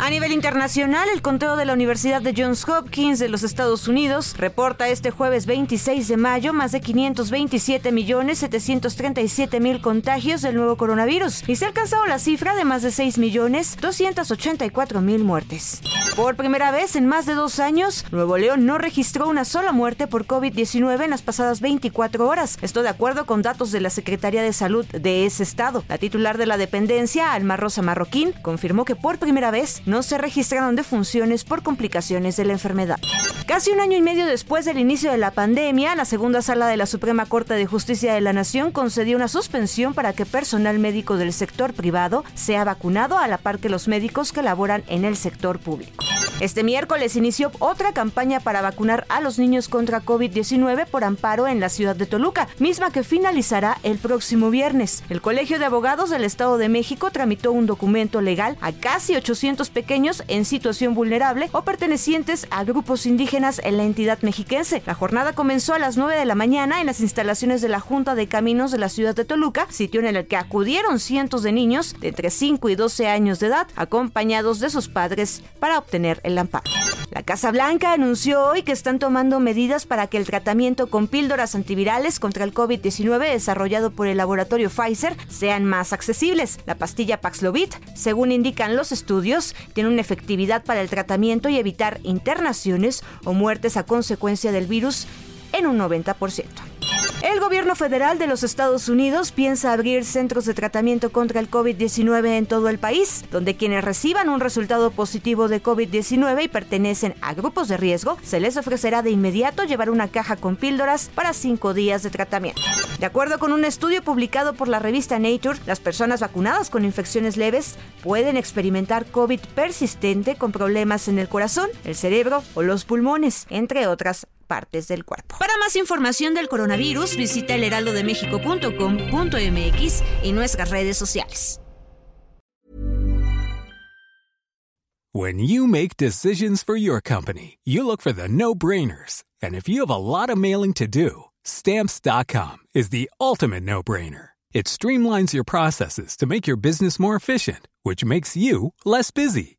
A nivel internacional, el conteo de la Universidad de Johns Hopkins de los Estados Unidos reporta este jueves 26 de mayo más de 527 millones 737 mil contagios del nuevo coronavirus y se ha alcanzado la cifra de más de 6 millones 284 mil muertes. Por primera vez en más de dos años, Nuevo León no registró una sola muerte por COVID-19 en las pasadas 24 horas. Esto de acuerdo con datos de la Secretaría de Salud de ese estado. La titular de la dependencia, Alma Rosa Marroquín, confirmó que por primera vez no se registraron defunciones por complicaciones de la enfermedad. Casi un año y medio después del inicio de la pandemia, la segunda sala de la Suprema Corte de Justicia de la Nación concedió una suspensión para que personal médico del sector privado sea vacunado a la par que los médicos que laboran en el sector público. Este miércoles inició otra campaña para vacunar a los niños contra COVID-19 por amparo en la ciudad de Toluca, misma que finalizará el próximo viernes. El Colegio de Abogados del Estado de México tramitó un documento legal a casi 800 pequeños en situación vulnerable o pertenecientes a grupos indígenas en la entidad mexiquense. La jornada comenzó a las 9 de la mañana en las instalaciones de la Junta de Caminos de la ciudad de Toluca, sitio en el que acudieron cientos de niños de entre 5 y 12 años de edad, acompañados de sus padres, para obtener La Casa Blanca anunció hoy que están tomando medidas para que el tratamiento con píldoras antivirales contra el COVID-19 desarrollado por el laboratorio Pfizer sean más accesibles. La pastilla Paxlovid, según indican los estudios, tiene una efectividad para el tratamiento y evitar internaciones o muertes a consecuencia del virus en un 90%. El gobierno federal de los Estados Unidos piensa abrir centros de tratamiento contra el COVID-19 en todo el país, donde quienes reciban un resultado positivo de COVID-19 y pertenecen a grupos de riesgo, se les ofrecerá de inmediato llevar una caja con píldoras para cinco días de tratamiento. De acuerdo con un estudio publicado por la revista Nature, las personas vacunadas con infecciones leves pueden experimentar COVID persistente con problemas en el corazón, el cerebro o los pulmones, entre otras partes del cuerpo. Para más información del coronavirus, visita elheraldodemexico.com.mx y nuestras redes sociales. When you make decisions for your company, you look for the no-brainers. And if you have a lot of mailing to do, stamps.com is the ultimate no-brainer. It streamlines your processes to make your business more efficient, which makes you less busy.